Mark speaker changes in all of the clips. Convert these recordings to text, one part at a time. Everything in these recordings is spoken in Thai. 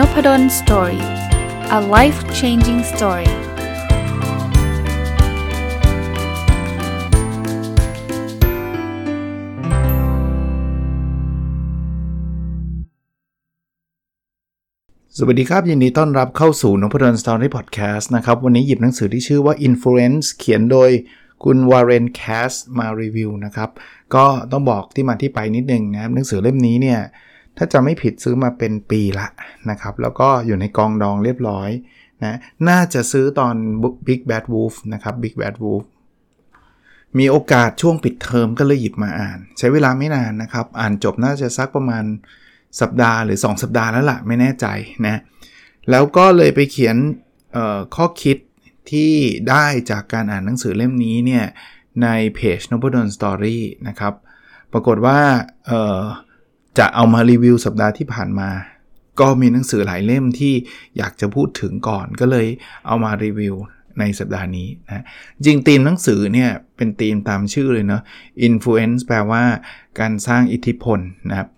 Speaker 1: Nopadol Story a life changing story สวัสดีครับ ยินดีต้อนรับเข้าสู่นพดล Story พอดแคสต์นะครับ วันนี้หยิบหนังสือที่ชื่อว่า Influence เขียนโดยคุณ Warren Cass มารีวิวนะครับ ก็ต้องบอกที่มาที่ไปนิดนึงนะครับหนังสือเล่มนี้เนี่ย ถ้าจะไม่ผิดซื้อมาเป็นปีละนะครับ แล้วก็อยู่ในกองดองเรียบร้อยนะน่าจะซื้อตอน Big Bad Wolf นะครับ Big Bad Wolf มีโอกาสช่วงปิดเทอมก็เลยหยิบมาอ่าน ใช้เวลาไม่นานนะครับ อ่านจบน่าจะสักประมาณสัปดาห์หรือ 2 สัปดาห์แล้วละ่ะ ไม่แน่ใจนะแล้วก็เลยไปเขียนข้อคิดที่ได้จากการอ่านหนังสือเล่มนี้เนี่ยในเพจ n o b l e d o n Story นะครับ ปรากฏว่า จะเอามารีวิวสัปดาห์ที่ผ่านมา ก็มีหนังสือหลายเล่มที่อยากจะพูดถึงก่อนก็เลยเอามารีวิวในสัปดาห์นี้นะจริงธีมหนังสือเนี่ยเป็นธีมตามชื่อเลยเนาะ influence แปลว่าการสร้างอิทธิพลนะครับ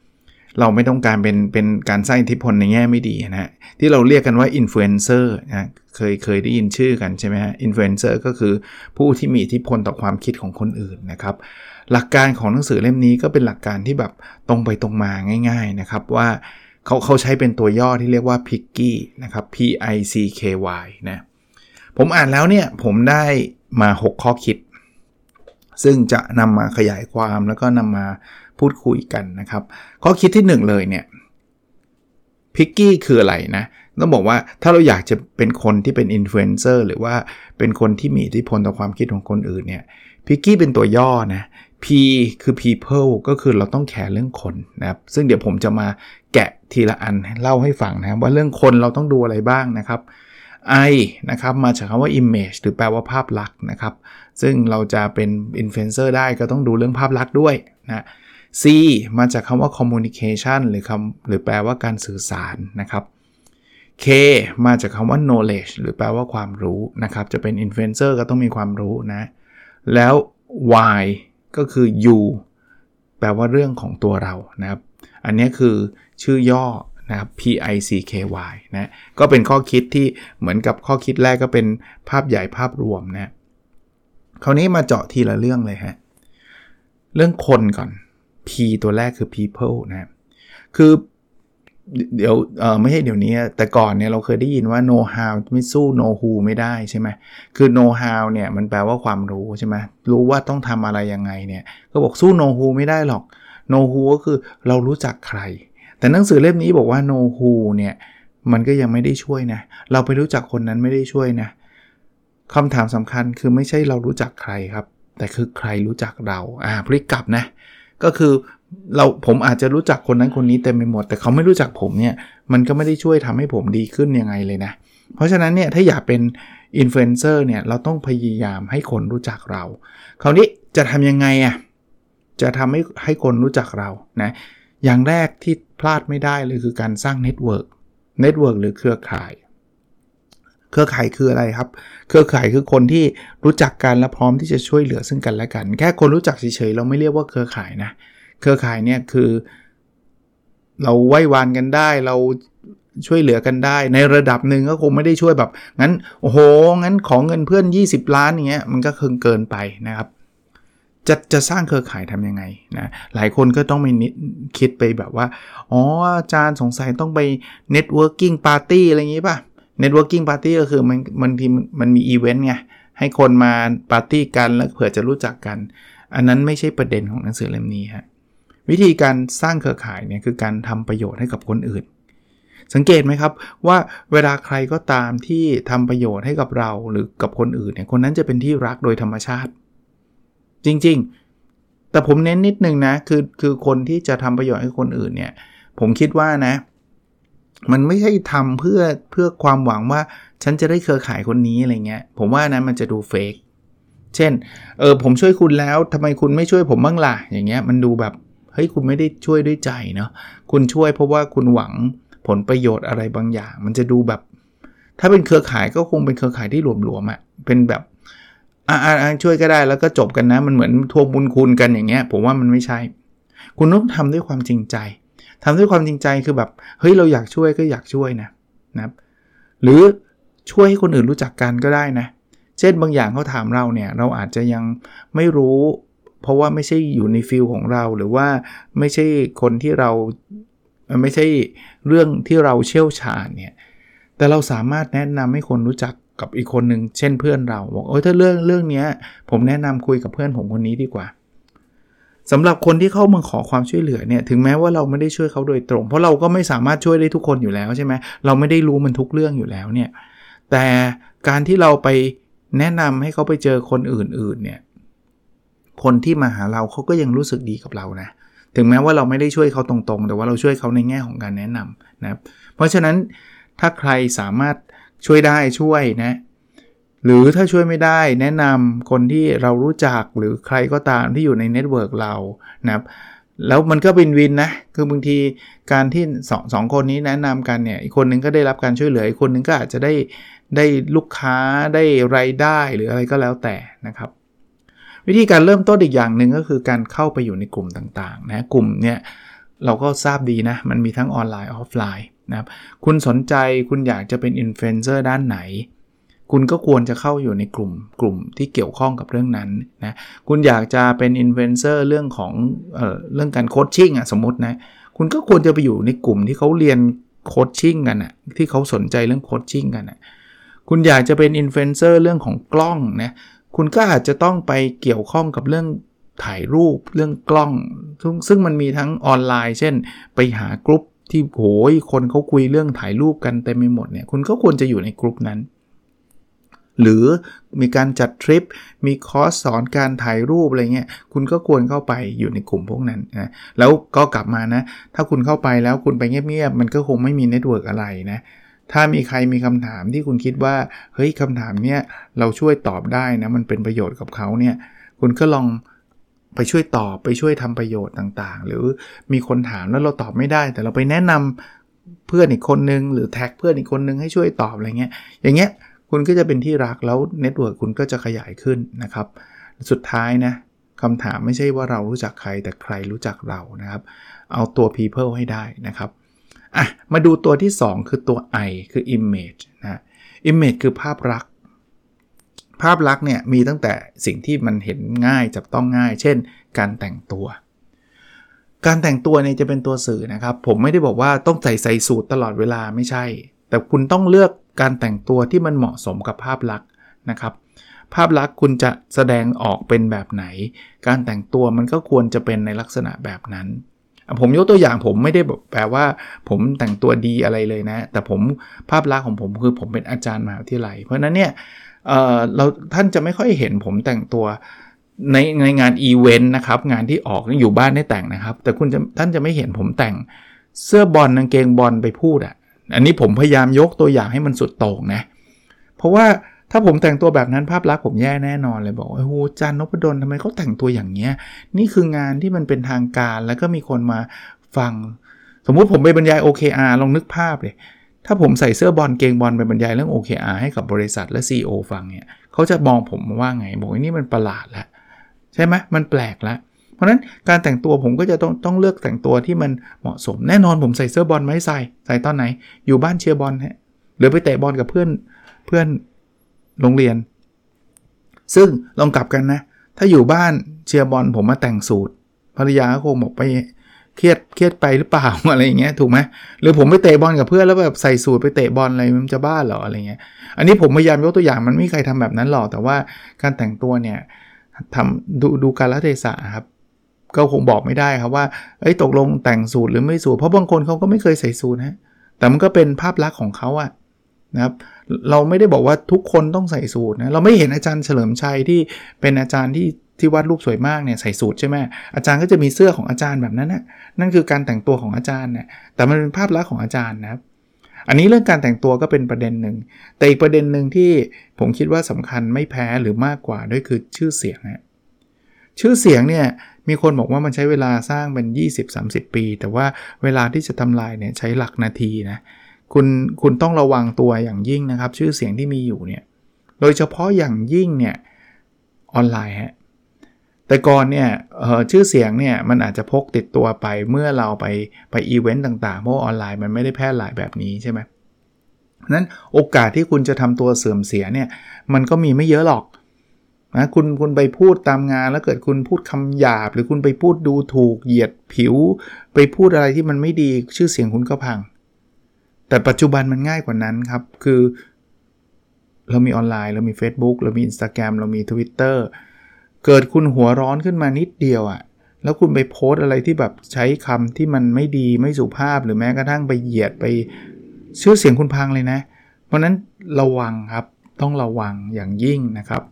Speaker 1: เราไม่ต้องการเป็นเป็นการสร้างอิทธิพลในแง่ไม่ดีนะฮะที่เราเรียกกันว่า influencer นะเคยเคยได้ยินชื่อกันใช่ไหมฮะ influencer ก็คือผู้ที่มีอิทธิพลต่อความคิดของคนอื่นนะครับ หลักการของหนังสือเล่มนี้ก็เป็นหลักการที่แบบตรงไปตรงมาง่าย ๆนะครับว่าเขาเขาใช้เป็นตัวย่อที่เรียกว่า Picky นะครับ P I C K Y นะผมอ่านแล้วเนี่ยผมได้มา 6 ข้อคิด ซึ่งจะนำมาขยายความแล้วก็นำมา พูดคุยกันนะครับข้อคิดที่ 1 เลยเนี่ยพิกกี้คืออะไรนะต้องบอกว่าถ้าเราอยากจะเป็นคนที่เป็นอินฟลูเอนเซอร์หรือว่าเป็นคนที่มีอิทธิพลต่อความคิดของคนอื่นเนี่ยพิกกี้เป็นตัวย่อนะ P คือ people ก็คือเราต้องแคร์เรื่องคนนะครับ ซึ่งเดี๋ยวผมจะมาแกะทีละอันเล่าให้ฟังนะว่าเรื่องคนเราต้องดูอะไรบ้างนะครับ I นะครับมาจากคำว่า image หรือแปลว่าภาพลักษณ์นะครับ ซึ่งเราจะเป็น influencer ได้ก็ต้องดูเรื่องภาพลักษณ์ด้วยนะ C มาจากคำว่า communication หรือคำหรือแปลว่าการสื่อสารนะครับ K มาจากคำว่า knowledge หรือแปลว่าความรู้นะครับ จะเป็น influencer ก็ต้องมีความรู้นะ แล้ว Y ก็คือ U แปลว่าเรื่องของตัวเรานะครับ อันนี้คือชื่อย่อนะครับ P I C K Y นะก็เป็นข้อคิดที่เหมือนกับข้อคิดแรกก็เป็นภาพใหญ่ภาพรวมนะคราวนี้มาเจาะทีละเรื่องเลยฮะเรื่องคนก่อน P ตัวแรกคือ people นะคือเดี๋ยวเออไม่ใช่เดี๋ยวนี้แต่ก่อนเนี่ยเราเคยได้ยินว่า know how ไม่สู้ know who ไม่ได้ใช่ไหมคือ know how เนี่ยมันแปลว่าความรู้ใช่ไหมรู้ว่าต้องทำอะไรยังไงเนี่ยก็บอกสู้ know who ไม่ได้หรอก know who ก็คือเรารู้จักใคร แต่หนังสือเล่มนี้บอกว่า know who เนี่ยมันก็ยังไม่ได้ช่วยนะ เราไปรู้จักคนนั้นไม่ได้ช่วยนะคำถามสำคัญคือไม่ใช่เรารู้จักใครครับ แต่คือใครรู้จักเราอ่าพลิกกลับนะ ก็คือเราผมอาจจะรู้จักคนนั้นคนนี้เต็มไปหมด แต่เขาไม่รู้จักผมเนี่ยมันก็ไม่ได้ช่วยทำให้ผมดีขึ้นยังไงเลยนะ เพราะฉะนั้นเนี่ยถ้าอยากเป็นอินฟลูเอนเซอร์เนี่ยเราต้องพยายามให้คนรู้จักเรา คราวนี้จะทำยังไงอะ่ะจะทำให้ให้คนรู้จักเรานะอย่างแรกที่พลาดไม่ได้เลยคือการสร้าง network network หรือเครือข่าย เครือข่ายคืออะไรครับ เครือข่ายคือคนที่รู้จักกันและพร้อมที่จะช่วยเหลือซึ่งกันและกัน แค่คนรู้จักเฉยๆเราไม่เรียกว่าเครือข่ายนะ เครือข่ายเนี่ยคือ เราไหว้วานกันได้เราช่วยเหลือกันได้ ในระดับหนึ่งก็คงไม่ได้ช่วยแบบ งั้นโอ้โหงั้นขอเงินเพื่อน 20 ล้านอย่างเงี้ยมันก็คงเกินไปนะครับ จะจะสร้างเครือข่ายทำยังไงนะหลายคนก็ต้องไปคิดไปแบบว่า อ๋ออาจารย์สงสัยต้องไป networking party อะไรอย่างงี้ป่ะ networking party ก็คือมันมันทีมันมีอีเวนต์ไง ให้คนมาปาร์ตี้กันแล้วเผื่อจะรู้จักกัน อันนั้นไม่ใช่ประเด็นของหนังสือเล่มนี้ฮะวิธีการสร้างเครือข่ายเนี่ยคือการทำประโยชน์ให้กับคนอื่น สังเกตไหมครับว่าเวลาใครก็ตามที่ทำประโยชน์ให้กับเราหรือกับคนอื่นเนี่ยคนนั้นจะเป็นที่รักโดยธรรมชาติ จริงๆ แต่ผมเน้นนิดนึงนะคือคือคนที่จะทำประโยชน์ให้คนอื่นเนี่ยผมคิดว่านะ มันไม่ใช่ทำเพื่อเพื่อความหวังว่าฉันจะได้เครือข่ายคนนี้อะไรเงี้ย ผมว่านะมันจะดูเฟกเช่น เออผมช่วยคุณแล้วทำไมคุณไม่ช่วยผมบ้างล่ะ อย่างเงี้ยมันดูแบบเฮ้ยคุณไม่ได้ช่วยด้วยใจเนาะคุณช่วยเพราะว่าคุณหวังผลประโยชน์อะไรบางอย่าง มันจะดูแบบ ถ้าเป็นเครือข่ายก็คงเป็นเครือข่ายที่หลวมๆอะ่ะเป็นแบบอ่าช่วยก็ได้แล้วก็จบกันนะ มันเหมือนทวงบุญคุณกันอย่างเงี้ย ผมว่ามันไม่ใช่ คุณต้องทำด้วยความจริงใจ ทำด้วยความจริงใจคือแบบเฮ้ยเราอยากช่วยก็อยากช่วยนะนะครับหรือช่วยให้คนอื่นรู้จักกันก็ได้นะ เช่นบางอย่างเขาถามเราเนี่ยเราอาจจะยังไม่รู้ เพราะว่าไม่ใช่อยู่ในฟิลของเรา หรือว่าไม่ใช่คนที่เราไม่ใช่เรื่องที่เราเชี่ยวชาญเนี่ยแต่เราสามารถแนะนำให้คนรู้จักกับอีกคนหนึ่งเช่นเพื่อนเราบอกโอ้ยถ้าเรื่องเรื่องนี้ผมแนะนำคุยกับเพื่อนผมคนนี้ดีกว่า สำหรับคนที่เข้ามาขอความช่วยเหลือเนี่ยถึงแม้ว่าเราไม่ได้ช่วยเขาโดยตรง เพราะเราก็ไม่สามารถช่วยได้ทุกคนอยู่แล้วใช่ไหมเราไม่ได้รู้มันทุกเรื่องอยู่แล้วเนี่ยแต่การที่เราไปแนะนำให้เขาไปเจอคนอื่นๆเนี่ยคนที่มาหาเราเขาก็ยังรู้สึกดีกับเรานะ ถึงแม้ว่าเราไม่ได้ช่วยเขาตรงๆ แต่ว่าเราช่วยเขาในแง่ของการแนะนำนะครับเพราะฉะนั้นถ้าใครสามารถช่วยได้ช่วยนะ หรือถ้าช่วยไม่ได้แนะนำคนที่เรารู้จักหรือใครก็ตามที่อยู่ใน network เรานะครับแล้วมันก็ win-win นะ คือบางทีการที่สองสองคนนี้แนะนำกันเนี่ย อีกคนนึงก็ได้รับการช่วยเหลือ อีกคนนึงก็อาจจะได้ได้ลูกค้าได้รายได้หรืออะไรก็แล้วแต่นะครับ วิธีการเริ่มต้นอีกอย่างหนึ่งก็คือการเข้าไปอยู่ในกลุ่มต่างๆนะ กลุ่มเนี่ยเราก็ทราบดีนะ มันมีทั้งออนไลน์ออฟไลน์นะครับ คุณสนใจคุณอยากจะเป็นอินฟลูเอนเซอร์ด้านไหน คุณก็ควรจะเข้าอยู่ในกลุ่มกลุ่มที่เกี่ยวข้องกับเรื่องนั้นนะคุณอยากจะเป็นอินฟลูเอนเซอร์เรื่องของเอ่อเรื่องการ coaching อะสมมตินะคุณก็ควรจะไปอยู่ในกลุ่มที่เขาเรียน coaching กันอะที่เขาสนใจเรื่อง coaching กันอะคุณอยากจะเป็นอินฟลูเอนเซอร์เรื่องของกล้องนะคุณก็อาจจะต้องไปเกี่ยวข้องกับเรื่องถ่ายรูปเรื่องกล้อง ซึ่งมันมีทั้งออนไลน์ เช่น ไปหากลุ่มที่โหยคนเขาคุยเรื่องถ่ายรูปกันเต็มไปหมดเนี่ยคุณก็ควรจะอยู่ในกลุ่มนั้น หรือมีการจัดทริป มีคอร์สสอนการถ่ายรูปอะไรเงี้ย คุณก็ควรเข้าไปอยู่ในกลุ่มพวกนั้นนะ แล้วก็กลับมานะ ถ้าคุณเข้าไปแล้วคุณไปเงียบๆ มันก็คงไม่มี network อะไรนะ ถ้ามีใครมีคำถามที่คุณคิดว่า เฮ้ยคำถามเนี้ยเราช่วยตอบได้นะ มันเป็นประโยชน์กับเขาเนี่ย คุณก็ลองไปช่วยตอบไปช่วยทำประโยชน์ต่างๆ หรือมีคนถามแล้วเราตอบไม่ได้ แต่เราไปแนะนำเพื่อนอีกคนนึง หรือแท็กเพื่อนอีกคนนึงให้ช่วยตอบอะไรเงี้ย อย่างเงี้ย คุณก็จะเป็นที่รักแล้ว network คุณก็จะขยายขึ้นนะครับ สุดท้ายนะคำถามไม่ใช่ว่าเรารู้จักใครแต่ใครรู้จักเรานะครับ เอาตัว people ให้ได้นะครับอะมาดูตัวที่ 2 คือตัว I คือ image นะ image คือภาพลักษณ์ภาพลักษณ์เนี่ยมีตั้งแต่สิ่งที่มันเห็นง่ายจับต้องง่าย เช่น การแต่งตัว การแต่งตัวเนี่ยจะเป็นตัวสื่อนะครับ ผมไม่ได้บอกว่าต้องใส่ใส่สูตรตลอดเวลาไม่ใช่ แต่คุณต้องเลือก การแต่งตัวที่มันเหมาะสมกับภาพลักษณ์นะครับภาพลักษณ์คุณจะแสดงออกเป็นแบบไหน การแต่งตัวมันก็ควรจะเป็นในลักษณะแบบนั้น ผมยกตัวอย่างผมไม่ได้แปลว่า ผมแต่งตัวดีอะไรเลยนะ แต่ผมภาพลักษณ์ของผมคือผมเป็นอาจารย์มหาวิทยาลัย เพราะนั้นเนี่ยเเราท่านจะไม่ค่อยเห็นผมแต่งตัวในในงานอีเวนต์นะครับ งานที่ออกอยู่บ้านได้แต่งนะครับ แต่คุณจะท่านจะไม่เห็นผมแต่งเสื้อบอลกางเกงบอลไปพูดอะ อันนี้ผมพยายามยกตัวอย่างให้มันสุดโต่งนะ เพราะว่าถ้าผมแต่งตัวแบบนั้นภาพลักษณ์ผมแย่แน่นอนเลยบอกโอ้โหจานนพดลทำไมเขาแต่งตัวอย่างเงี้ย นี่คืองานที่มันเป็นทางการแล้วก็มีคนมาฟัง สมมุติผมไปบรรยาย OKR ลองนึกภาพเลยถ้าผมใส่เสื้อบอลเกงบอลไปบรรยายเรื่อง OKR ให้กับบริษัทและ CEO ฟังเนี่ยเขาจะมองผมว่าไงบอกว่านี่มันประหลาดแล้วใช่ไหมมันแปลกแล้ว ราะนั้นการแต่งตัวผมก็จะต้องต้องเลือกแต่งตัวที่มันเหมาะสมแน่นอนผมใส่เสื้อบอลไม่ใส่ใส่ตอนไหน อยู่บ้านเชียร์บอลฮะหรือไปเตะบอลกับเพื่อนเพื่อนโรงเรียน ซึ่งลองกลับกันนะ ถ้าอยู่บ้านเชียร์บอลผมมาแต่งสูตรภรรยาก็คงบอกไปเครียดเครียดไปหรือเปล่าอะไรอย่างเงี้ยถูกไหมหรือผมไปเตะบอลกับเพื่อนแล้วแบบใส่สูตรไปเตะบอลอะไรมันจะบ้าเหรออะไรเงี้ยอันนี้ผมพยายามยกตัวอย่างมันไม่มีใครทำแบบนั้นหรอกแต่ว่าการแต่งตัวเนี่ยทำดูดูการละเทศะครับ ก็คงบอกไม่ได้ครับว่าเอ้ยตกลงแต่งสูตรหรือไม่สูตรเพราะบางคนเขาก็ไม่เคยใส่สูตรฮะแต่มันก็เป็นภาพลักษณ์ของเขาอะนะครับเราไม่ได้บอกว่าทุกคนต้องใส่สูตรนะเราไม่เห็นอาจารย์เฉลิมชัยที่เป็นอาจารย์ที่ที่วาดรูปสวยมากเนี่ยใส่สูทใช่ไหมอาจารย์ก็จะมีเสื้อของอาจารย์แบบนั้นนะนั่นคือการแต่งตัวของอาจารย์นี่ยแต่มันเป็นภาพลักษณ์ของอาจารย์นะครับอันนี้เรื่องการแต่งตัวก็เป็นประเด็นหนึ่ง แต่อีกประเด็นหนึ่งที่ผมคิดว่าสำคัญไม่แพ้หรือมากกว่าด้วยคือชื่อเสียงนะชื่อเสียงเนี่ย มีคนบอกว่ามันใช้เวลาสร้างเป็น 20-30 ปี แต่ว่าเวลาที่จะทำลายเนี่ยใช้หลักนาทีนะคุณคุณต้องระวังตัวอย่างยิ่งนะครับ ชื่อเสียงที่มีอยู่เนี่ยโดยเฉพาะอย่างยิ่งเนี่ยออนไลน์ฮะแต่ก่อนเนี่ยชื่อเสียงเนี่ยมันอาจจะพกติดตัวไปเมื่อเราไปไปอีเวนต์ต่างๆ เพราะออนไลน์มันไม่ได้แพร่หลายแบบนี้ใช่ไหมนั้นโอกาสที่คุณจะทำตัวเสื่อมเสียเนี่ยมันก็มีไม่เยอะหรอก นะคุณคุณไปพูดตามงานแล้วเกิดคุณพูดคำหยาบ หรือคุณไปพูดดูถูกเหยียดผิว ไปพูดอะไรที่มันไม่ดีชื่อเสียงคุณก็พัง แต่ปัจจุบันมันง่ายกว่านั้นครับ คือ เรามีออนไลน์ เรามี Facebook เรามี Instagram เรามี Twitter เกิดคุณหัวร้อนขึ้นมานิดเดียวอะ่ะแล้วคุณไปโพสอะไรที่แบบใช้คำที่มันไม่ดีไม่สุภาพหรือแม้กระทั่งไปเหยียดไปชื่อเสียงคุณพังเลยนะ เพราะนั้นระวังครับต้องระวังอย่างยิ่งนะครับ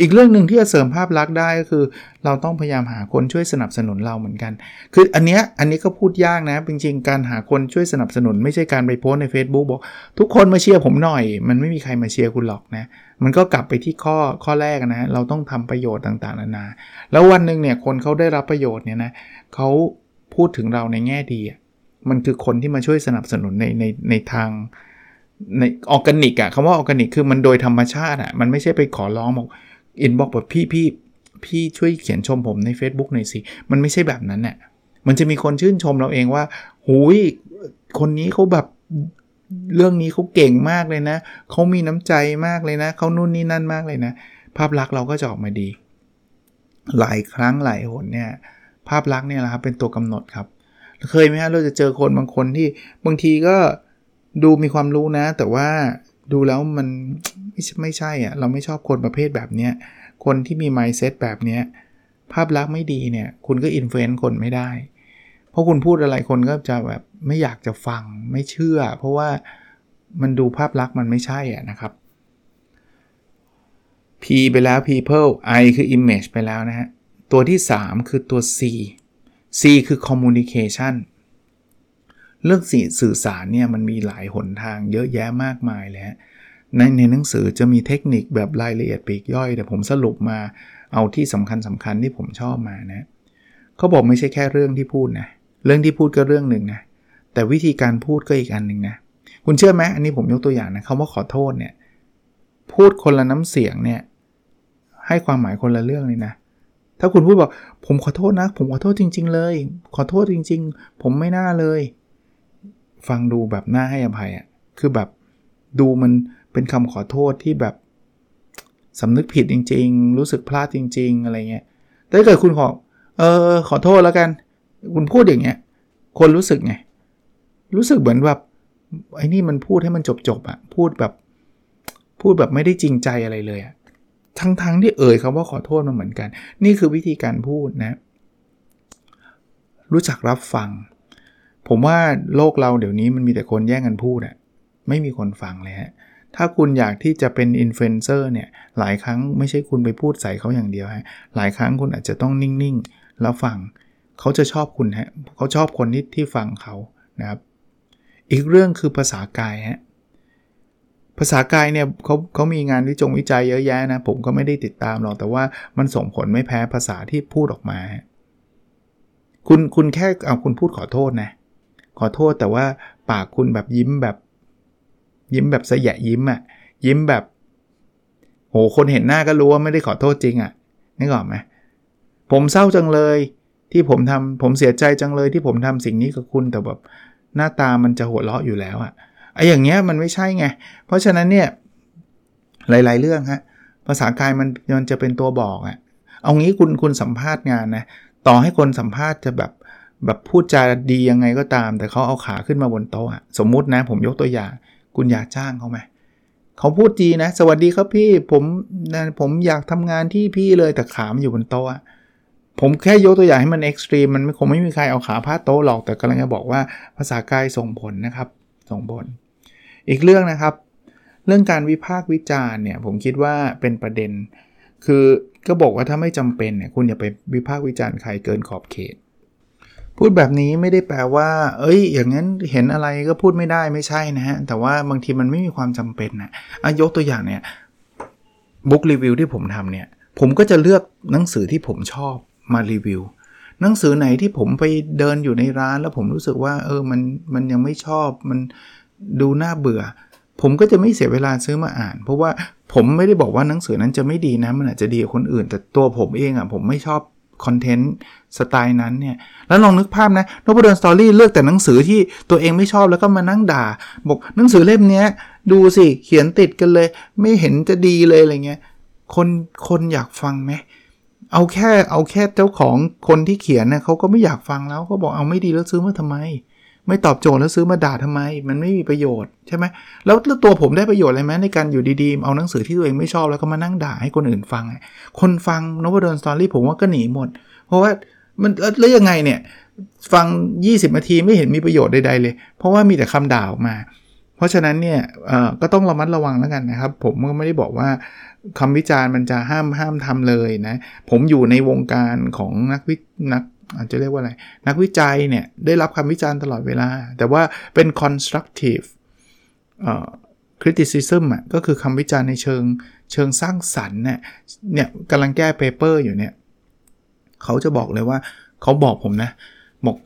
Speaker 1: อีกเรื่องหนึ่งที่จะเสริมภาพลักษณ์ได้ก็คือ เราต้องพยายามหาคนช่วยสนับสนุนเราเหมือนกัน คืออันเนี้ยอันนี้ก็พูดยากนะ จริงๆ การหาคนช่วยสนับสนุน ไม่ใช่การไปโพสใน Facebook บอกทุกคนมาเชียร์ผมหน่อย มันไม่มีใครมาเชียร์คุณหรอกนะ มันก็กลับไปที่ข้อข้อแรกนะ เราต้องทำประโยชน์ต่างๆนานา แล้ววันหนึ่งเนี่ยคนเขาได้รับประโยชน์เนี่ยนะเขาพูดถึงเราในแง่ดี มันคือคนที่มาช่วยสนับสนุนในในในทางในออร์แกนิกอะคำว่าออร์แกนิกคือมันโดยธรรมชาติอะมันไม่ใช่ไปขอร้องบอก อินบ็อกแบบพี่พี่พี่ช่วยเขียนชมผมใน Facebook หน่อยสิ มันไม่ใช่แบบนั้นเนี่ยมันจะมีคนชื่นชมเราเองว่าหูยคนนี้เขาแบบเรื่องนี้เขาเก่งมากเลยนะ เขามีน้ำใจมากเลยนะ เขานู่นนี่นั่นมากเลยนะ ภาพลักษณ์เราก็จะออกมาดี หลายครั้งหลายหนเนี่ย ภาพลักษณ์เนี่ยแหละครับเป็นตัวกำหนดครับ เคยไหมฮะเราจะเจอคนบางคนที่บางทีก็ดูมีความรู้นะ แต่ว่า ดูแล้วมันไม่ไม่ใช่อะเราไม่ชอบคนประเภทแบบเนี้ยคนที่มี mindset แบบเนี้ยภาพลักษณ์ไม่ดีเนี่ย คุณก็อินฟลูเอนซ์คนไม่ได้ เพราะคุณพูดอะไรคนก็จะแบบไม่อยากจะฟังไม่เชื่อ เพราะว่ามันดูภาพลักษณ์มันไม่ใช่อะนะครับ P ไปแล้ว people I คือ image ไปแล้วนะฮะ ตัวที่ 3 คือตัว C C คือ communication เรื่องสื่อสารเนี่ยมันมีหลายหนทางเยอะแยะมากมายเลยในในหนังสือจะมีเทคนิคแบบรายละเอียดปีกย่อย แต่ผมสรุปมาเอาที่สำคัญสำคัญที่ผมชอบมานะเขาบอกไม่ใช่แค่เรื่องที่พูดนะเรื่องที่พูดก็เรื่องหนึ่งนะแต่วิธีการพูดก็อีกอันหนึ่งนะคุณเชื่อไหมอันนี้ผมยกตัวอย่างนะคำว่าขอโทษเนี่ยพูดคนละน้ำเสียงเนี่ยให้ความหมายคนละเรื่องเลยนะ ถ้าคุณพูดบอกผมขอโทษนะ ผมขอโทษจริง ๆ เลย ขอโทษจริง ๆ ผมไม่น่าเลย ฟังดูแบบน่าให้อภัยอะ่ะคือแบบดูมันเป็นคำขอโทษที่แบบสำนึกผิดจริง ๆ รู้สึกพลาดจริง ๆ อะไรเงี้ยแต่ถ้าเกิดคุณขอเออขอโทษแล้วกัน คุณพูดอย่างเงี้ย คนรู้สึกไง รู้สึกเหมือนแบบไอ้นี่มันพูดให้มันจบๆอะพูดแบบ พูดแบบไม่ได้จริงใจอะไรเลยอะทั้งๆทที่เอ่ยคำว่าขอโทษมาเหมือนกัน นี่คือวิธีการพูดนะ รู้จักรับฟัง ผมว่าโลกเราเดี๋ยวนี้มันมีแต่คนแย่งกันพูดอะไม่มีคนฟังเลยฮะถ้าคุณอยากที่จะเป็นอินฟลูเอนเซอร์เนี่ยหลายครั้งไม่ใช่คุณไปพูดใส่เขาอย่างเดียวฮะหลายครั้งคุณอาจจะต้องนิ่งๆ แล้วฟังเขาจะชอบคุณฮะเขาชอบคนที่ที่ฟังเขานะครับอีกเรื่องคือภาษากายฮะภาษากายเนี่ยเขาเขามีงานวิจงวิจัยเยอะแยะนะ ผมก็ไม่ได้ติดตามหรอกแต่ว่ามันส่งผลไม่แพ้ภาษาที่พูดออกมา คุณคุณแค่เอาคุณพูดขอโทษนะ ขอโทษแต่ว่าปากคุณแบบยิ้มแบบ ยิ้มแบบสยะยิ้มอะ่ะ ยิ้มแบบโหคนเห็นหน้าก็รู้ว่าไม่ได้ขอโทษจริงอะ่ะนึกออกไหมผมเศร้าจังเลย ที่ผมทำผมเสียใจจังเลยที่ผมทำสิ่งนี้กับคุณแต่แบบหน้าตามันจะหัวเราะอยู่แล้วอะ่ะไอ้อย่างเงี้ยมันไม่ใช่ไง เพราะฉะนั้นเนี่ยหลาย ๆ เรื่องฮะภาษากายมันมันจะเป็นตัวบอกอะ่ะเอางี้คุณคุณสัมภาษณ์งานนะต่อให้คนสัมภาษณ์จะแบบ แบบพูดจาดียังไงก็ตาม แต่เขาเอาขาขึ้นมาบนโต๊ะสมมุตินะ ผมยกตัวอย่าง คุณอยากจ้างเขาไหมเขาพูดดีนะ สวัสดีครับพี่ผมนะผมอยากทำงานที่พี่เลยแต่ขามันอยู่บนโต๊ะผมแค่ยกตัวอย่างให้มันเอ็กซ์ตรีมมันคงไม่มีใครเอาขาพาดโต๊ะหรอกแต่กำลังจะบอกว่าภาษากายส่งผลนะครับส่งผล อีกเรื่องนะครับ เรื่องการวิพากษ์วิจารณ์เนี่ยผมคิดว่าเป็นประเด็น คือก็บอกว่าถ้าไม่จำเป็นเนี่ยคุณอย่าไปวิพากษ์วิจารณ์ใครเกินขอบเขต พูดแบบนี้ไม่ได้แปลว่า เอ้ย อย่างนั้นเห็นอะไรก็พูดไม่ได้ไม่ใช่นะฮะ แต่ว่าบางทีมันไม่มีความจำเป็นนะอายกตัวอย่างเนี่ยbook review ที่ผมทำเนี่ย ผมก็จะเลือกหนังสือที่ผมชอบมารีวิว หนังสือไหนที่ผมไปเดินอยู่ในร้าน แล้วผมรู้สึกว่า เออ มันมันยังไม่ชอบมันดูน่าเบื่อ ผมก็จะไม่เสียเวลาซื้อมาอ่าน เพราะว่าผมไม่ได้บอกว่าหนังสือนั้นจะไม่ดีนะ มันอาจจะดีกว่าคนอื่น แต่ตัวผมเองอะ่ะผมไม่ชอบ คอนเทนต์สไตล์นั้นเนี่ย แล้วลองนึกภาพนะนพดล Story เลือกแต่หนังสือที่ตัวเองไม่ชอบแล้วก็มานั่งด่า บอกหนังสือเล่มนี้ดูสิ เขียนติดกันเลย ไม่เห็นจะดีเลยอะไรเงี้ย คนคนอยากฟังไหม เอาแค่เอาแค่เจ้าของคนที่เขียนเนี่ยเขาก็ไม่อยากฟังแล้วเขาบอกเอาไม่ดีแล้วซื้อมาทำไม ไม่ตอบโจทย์แล้วซื้อมาด่าทำไม มันไม่มีประโยชน์ใช่ไหมแล้วตัวผมได้ประโยชน์อะไรไหมในการอยู่ดีๆ เอาหนังสือที่ตัวเองไม่ชอบแล้วก็มานั่งด่าให้คนอื่นฟัง คนฟังนพดลสตอรี่ผมว่าก็หนีหมด เพราะว่ามันแล้วยังไงเนี่ย ฟัง 20นาทีไม่เห็นมีประโยชน์ใดๆเลย เพราะว่ามีแต่คำด่าออกมา เพราะฉะนั้นเนี่ยก็ต้องระมัดระวังแล้วกันนะครับ ผมก็ไม่ได้บอกว่าคำวิจารณ์มันจะห้ามห้ามทำเลยนะ ผมอยู่ในวงการของนักวินัก อาจจะเรียกว่าอะไร นักวิจัยเนี่ยได้รับคำวิจารณ์ตลอดเวลา แต่ว่าเป็น constructive criticism อะก็คือคำวิจารณ์ในเชิงเชิงสร้างสรรค์เนี่ยเนี่ยกำลังแก้เปเปอร์อยู่เนี่ยเขาจะบอกเลยว่าเขาบอกผมนะบอก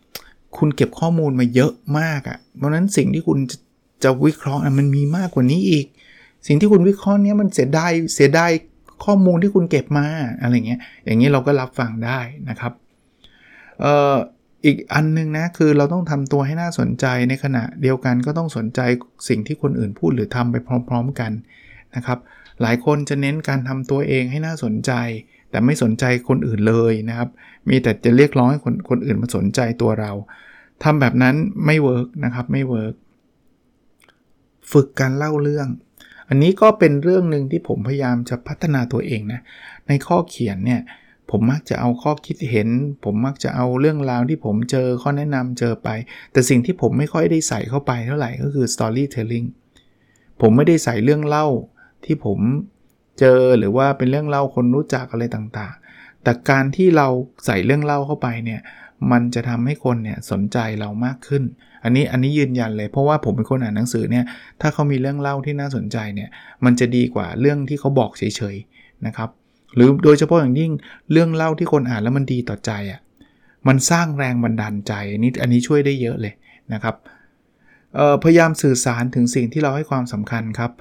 Speaker 1: คุณเก็บข้อมูลมาเยอะมากอะ่ะ เพราะนั้นสิ่งที่คุณจะจะวิเคราะห์มันมีมากกว่านี้อีก สิ่งที่คุณวิเคราะห์เนี้ยมันเสียดายเสียดายข้อมูลที่คุณเก็บมาอะไรเงี้ยอย่างนี้เราก็รับฟังได้นะครับ เอ่ออีกอันนึงนะคือเราต้องทำตัวให้น่าสนใจในขณะเดียวกันก็ต้องสนใจสิ่งที่คนอื่นพูดหรือทำไปพร้อม ๆกันนะครับ หลายคนจะเน้นการทำตัวเองให้น่าสนใจ แต่ไม่สนใจคนอื่นเลยนะครับ มีแต่จะเรียกร้องให้คนคนอื่นมาสนใจตัวเราทำแบบนั้นไม่ work นะครับไม่ work ฝึกการเล่าเรื่อง อันนี้ก็เป็นเรื่องหนึ่งที่ผมพยายามจะพัฒนาตัวเองนะในข้อเขียนเนี่ย ผมมักจะเอาข้อคิดเห็น ผมมักจะเอาเรื่องราวที่ผมเจอข้อแนะนำเจอไป แต่สิ่งที่ผมไม่ค่อยได้ใส่เข้าไปเท่าไหร่ก็คือ storytelling ผมไม่ได้ใส่เรื่องเล่าที่ผมเจอหรือว่าเป็นเรื่องเล่าคนรู้จักอะไรต่างๆ แต่การที่เราใส่เรื่องเล่าเข้าไปเนี่ยมันจะทำให้คนเนี่ยสนใจเรามากขึ้น อันนี้อันนี้ยืนยันเลย เพราะว่าผมเป็นคนอ่านหนังสือเนี่ยถ้าเขามีเรื่องเล่าที่น่าสนใจเนี่ยมันจะดีกว่าเรื่องที่เขาบอกเฉยๆนะครับ หรือโดยเฉพาะอย่างยิ่งเรื่องเล่าที่คนอ่านแล้วมันดีต่อใจอะ่ะมันสร้างแรงบันดาลใจนี่อันนี้ช่วยได้เยอะเลยนะครับพยายามสื่อสารถึงสิ่งที่เราให้ความสำคัญครับ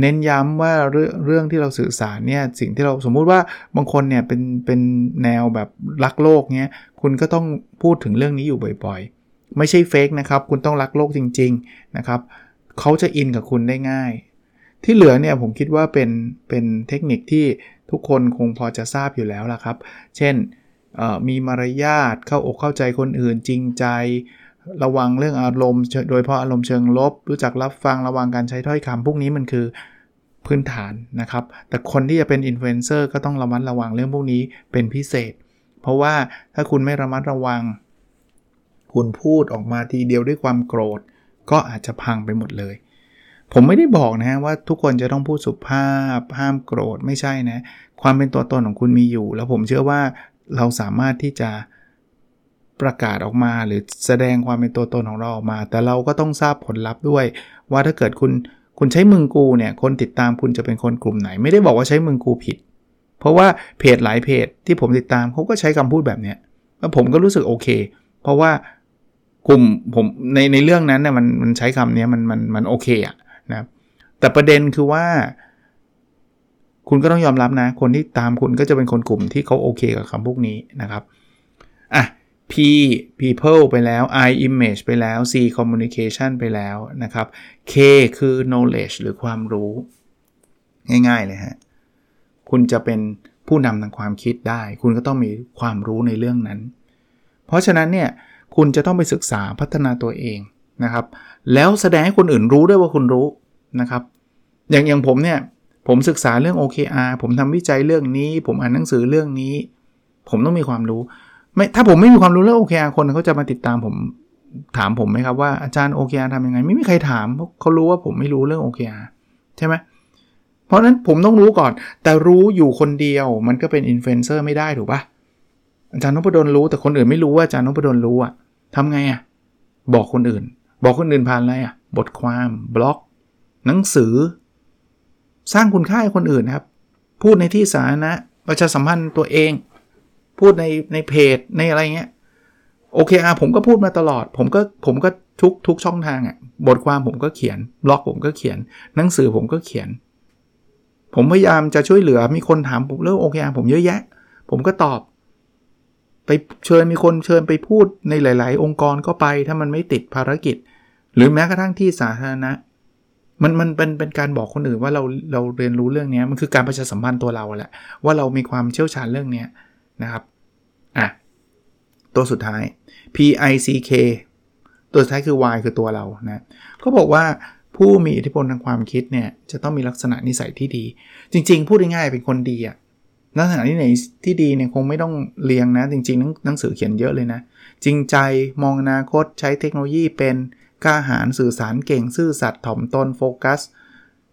Speaker 1: เน้นย้ำว่าเรื่องเรื่องที่เราสื่อสารเนี่ยสิ่งที่เราสมมุติว่าบางคนเนี่ยเป็นเป็นแนวแบบรักโลกเนี้ยคุณก็ต้องพูดถึงเรื่องนี้อยู่บ่อยๆ ไม่ใช่เฟกนะครับ คุณต้องรักโลกจริง ๆนะครับเขาจะอินกับคุณได้ง่าย ที่เหลือเนี่ยผมคิดว่าเป็นเป็นเทคนิคที่ ทุกคนคงพอจะทราบอยู่แล้วล่ะครับ เช่นมีมารยาทเข้าอกเข้าใจคนอื่นจริงใจ ระวังเรื่องอารมณ์ โดยเพราะอารมณ์เชิงลบ รู้จักรับฟังระวังการใช้ถ้อยคำพวกนี้มันคือพื้นฐานนะครับ แต่คนที่จะเป็นอินฟลูเอนเซอร์ก็ต้องระมัดระวังเรื่องพวกนี้เป็นพิเศษ เพราะว่าถ้าคุณไม่ระมัดระวัง คุณพูดออกมาทีเดียวด้วยความโกรธ ก็อาจจะพังไปหมดเลย ผมไม่ได้บอกนะฮะว่าทุกคนจะต้องพูดสุภาพ ห้ามโกรธไม่ใช่นะ ความเป็นตัวตนของคุณมีอยู่ แล้วผมเชื่อว่าเราสามารถที่จะประกาศออกมา หรือแสดงความเป็นตัวตนของเราออกมา แต่เราก็ต้องทราบผลลัพธ์ด้วย ว่าถ้าเกิดคุณคุณใช้มึงกูเนี่ยคนติดตามคุณจะเป็นคนกลุ่มไหน ไม่ได้บอกว่าใช้มึงกูผิด เพราะว่าเพจหลายเพจที่ผมติดตามเขาก็ใช้คำพูดแบบเนี้ยแล้วผมก็รู้สึกโอเค เพราะว่ากลุ่มผมในในเรื่องนั้นเนี่ยมันมันใช้คำนี้มันมันมันโอเคอะ นะแต่ประเด็นคือว่า คุณก็ต้องยอมรับนะ คนที่ตามคุณก็จะเป็นคนกลุ่มที่เขาโอเคกับคำพวกนี้นะครับอะ P people ไปแล้ว I image ไปแล้ว C communication ไปแล้วนะครับ K คือ knowledge หรือความรู้ ง่ายๆเลยฮะ คุณจะเป็นผู้นำทางความคิดได้ คุณก็ต้องมีความรู้ในเรื่องนั้น เพราะฉะนั้นเนี่ย คุณจะต้องไปศึกษาพัฒนาตัวเอง นะครับ แล้วแสดงให้คนอื่นรู้ด้วยว่าคุณรู้นะครับ อย่างอย่างผมเนี่ย ผมศึกษาเรื่อง OKR ผมทำวิจัยเรื่องนี้ ผมอ่านหนังสือเรื่องนี้ ผมต้องมีความรู้ไม่ถ้าผมไม่มีความรู้เรื่อง OKR คนเขาจะมาติดตามผมถามผมไหมครับว่าอาจารย์ OKR ทำยังไง ไม่มีใครถามเพราะเขารู้ว่าผมไม่รู้เรื่อง OKR ใช่ไหมเพราะนั้นผมต้องรู้ก่อน แต่รู้อยู่คนเดียวมันก็เป็นอินฟลูเอนเซอร์ไม่ได้ถูกปะอาจารย์นพดลรู้แต่คนอื่นไม่รู้ว่าอาจารย์นพดลรู้อะทำไงอะบอกคนอื่น บอกคนอื่นผ่านอะไรอะ บทความบล็อก หนังสือ สร้างคุณค่าให้คนอื่นครับ พูดในที่สาธารณะประชาสัมพันธ์ตัวเอง พูดในในเพจในอะไรเงี้ยโอเคอาผมก็พูดมาตลอด ผมก็ผมก็ทุกทุกช่องทางอะ่ะบทความผมก็เขียนบล็อกผมก็เขียน หนังสือผมก็เขียน ผมพยายามจะช่วยเหลือมีคนถามผมเรื่องโอเคผมเยอะแยะ ผมก็ตอบ ไปเชิญมีคนเชิญไปพูดในหลาย ๆ องค์กรก็ไป ถ้ามันไม่ติดภารกิจ หรือแม้กระทั่งที่สาธารณะ มันมันเป็นเป็นการบอกคนอื่นว่าเราเราเรียนรู้เรื่องนี้มันคือการประชาสัมพันธ์ตัวเราแหละว่าเรามีความเชี่ยวชาญเรื่องนี้นะครับอะตัวสุดท้าย P I C K ตัวสุดท้ายคือ Y คือตัวเรานะก็บอกว่าผู้มีอิทธิพลทางความคิดเนี่ยจะต้องมีลักษณะนิสัยที่ดี จริง ๆ พูดง่ายๆเป็นคนดีอะลักษณะที่ไหนที่ดีเนี่ยคงไม่ต้องเรียงนะ จริงๆหนังสือเขียนเยอะเลยนะ จริงใจมองอนาคตใช้เทคโนโลยีเป็น กล้าหาญสื่อสารเก่งซื่อสัตย์ถ่อมตนโฟกัส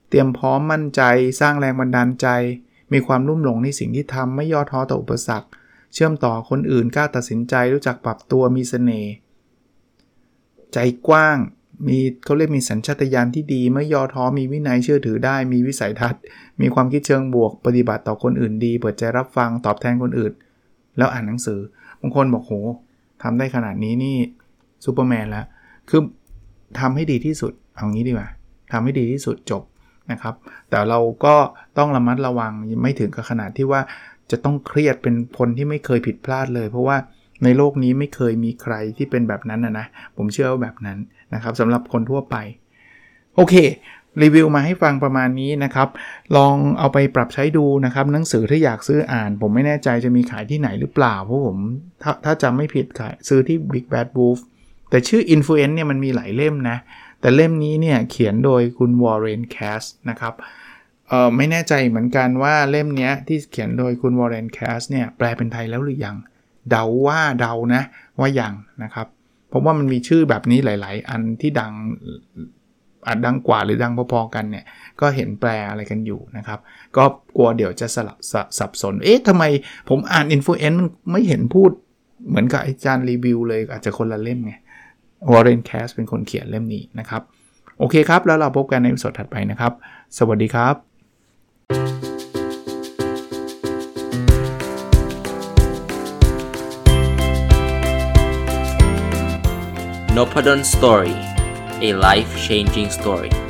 Speaker 1: เตรียมพร้อมมั่นใจ สร้างแรงบันดาลใจ มีความรุ่มหลงในสิ่งที่ทำไม่ย่อท้อต่ออุปสรรค เชื่อมต่อคนอื่นกล้าตัดสินใจรู้จักปรับตัวมีสเสน่ห์ใจกว้างมีเขาเรียกมีสัญชาตญาณที่ดีไม่ย่อท้อมีวินัยเชื่อถือได้ มีวิสัยทัศน์ มีความคิดเชิงบวก ปฏิบัติต่อคนอื่นดี เปิดใจรับฟังตอบแทนคนอื่น แล้วอ่านหนังสือบางคนบอกโหทำได้ขนาดนี้นี่ซูเปอร์แมนแล้ว คือ ทำให้ดีที่สุด เอางี้ดีกว่าทำให้ดีที่สุดจบนะครับ แต่เราก็ต้องระมัดระวังไม่ถึงกับขนาดที่ว่าจะต้องเครียดเป็นคนที่ไม่เคยผิดพลาดเลย เพราะว่าในโลกนี้ไม่เคยมีใครที่เป็นแบบนั้นนะนะ ผมเชื่อว่าแบบนั้นนะครับสำหรับคนทั่วไป โอเค รีวิวมาให้ฟังประมาณนี้นะครับ ลองเอาไปปรับใช้ดูนะครับ หนังสือถ้าอยากซื้ออ่าน ผมไม่แน่ใจจะมีขายที่ไหนหรือเปล่า เพราะผมถ้าถ้าจำไม่ผิดขายซื้อที่ Big Bad Wolf แต่ชื่อ Influence เนี่ยมันมีหลายเล่มนะ แต่เล่มนี้เนี่ยเขียนโดยคุณ Warren Cass นะครับเออไม่แน่ใจเหมือนกันว่าเล่มนี้ที่เขียนโดยคุณ Warren Cass เนี่ยแปลเป็นไทยแล้วหรือยัง เดาว่าเดานะ ว่ายังนะครับเพราะว่ามันมีชื่อแบบนี้หลาย ๆ อันที่ดังอาจดังกว่าหรือดังพอๆกันเนี่ย ก็เห็นแปลอะไรกันอยู่นะครับ ก็กลัวเดี๋ยวจะสลับสับสน เอ๊ะทำไมผมอ่าน Influence ไม่เห็นพูดเหมือนกับอาจารย์รีวิวเลยอาจจะคนละเล่มไง Warren Cass เป็นคนเขียนเล่มนี้นะครับ โอเคครับ แล้วเราพบกันใน episode ถัดไปนะครับ สวัสดีครับ
Speaker 2: n o p ด d o n Story a life changing story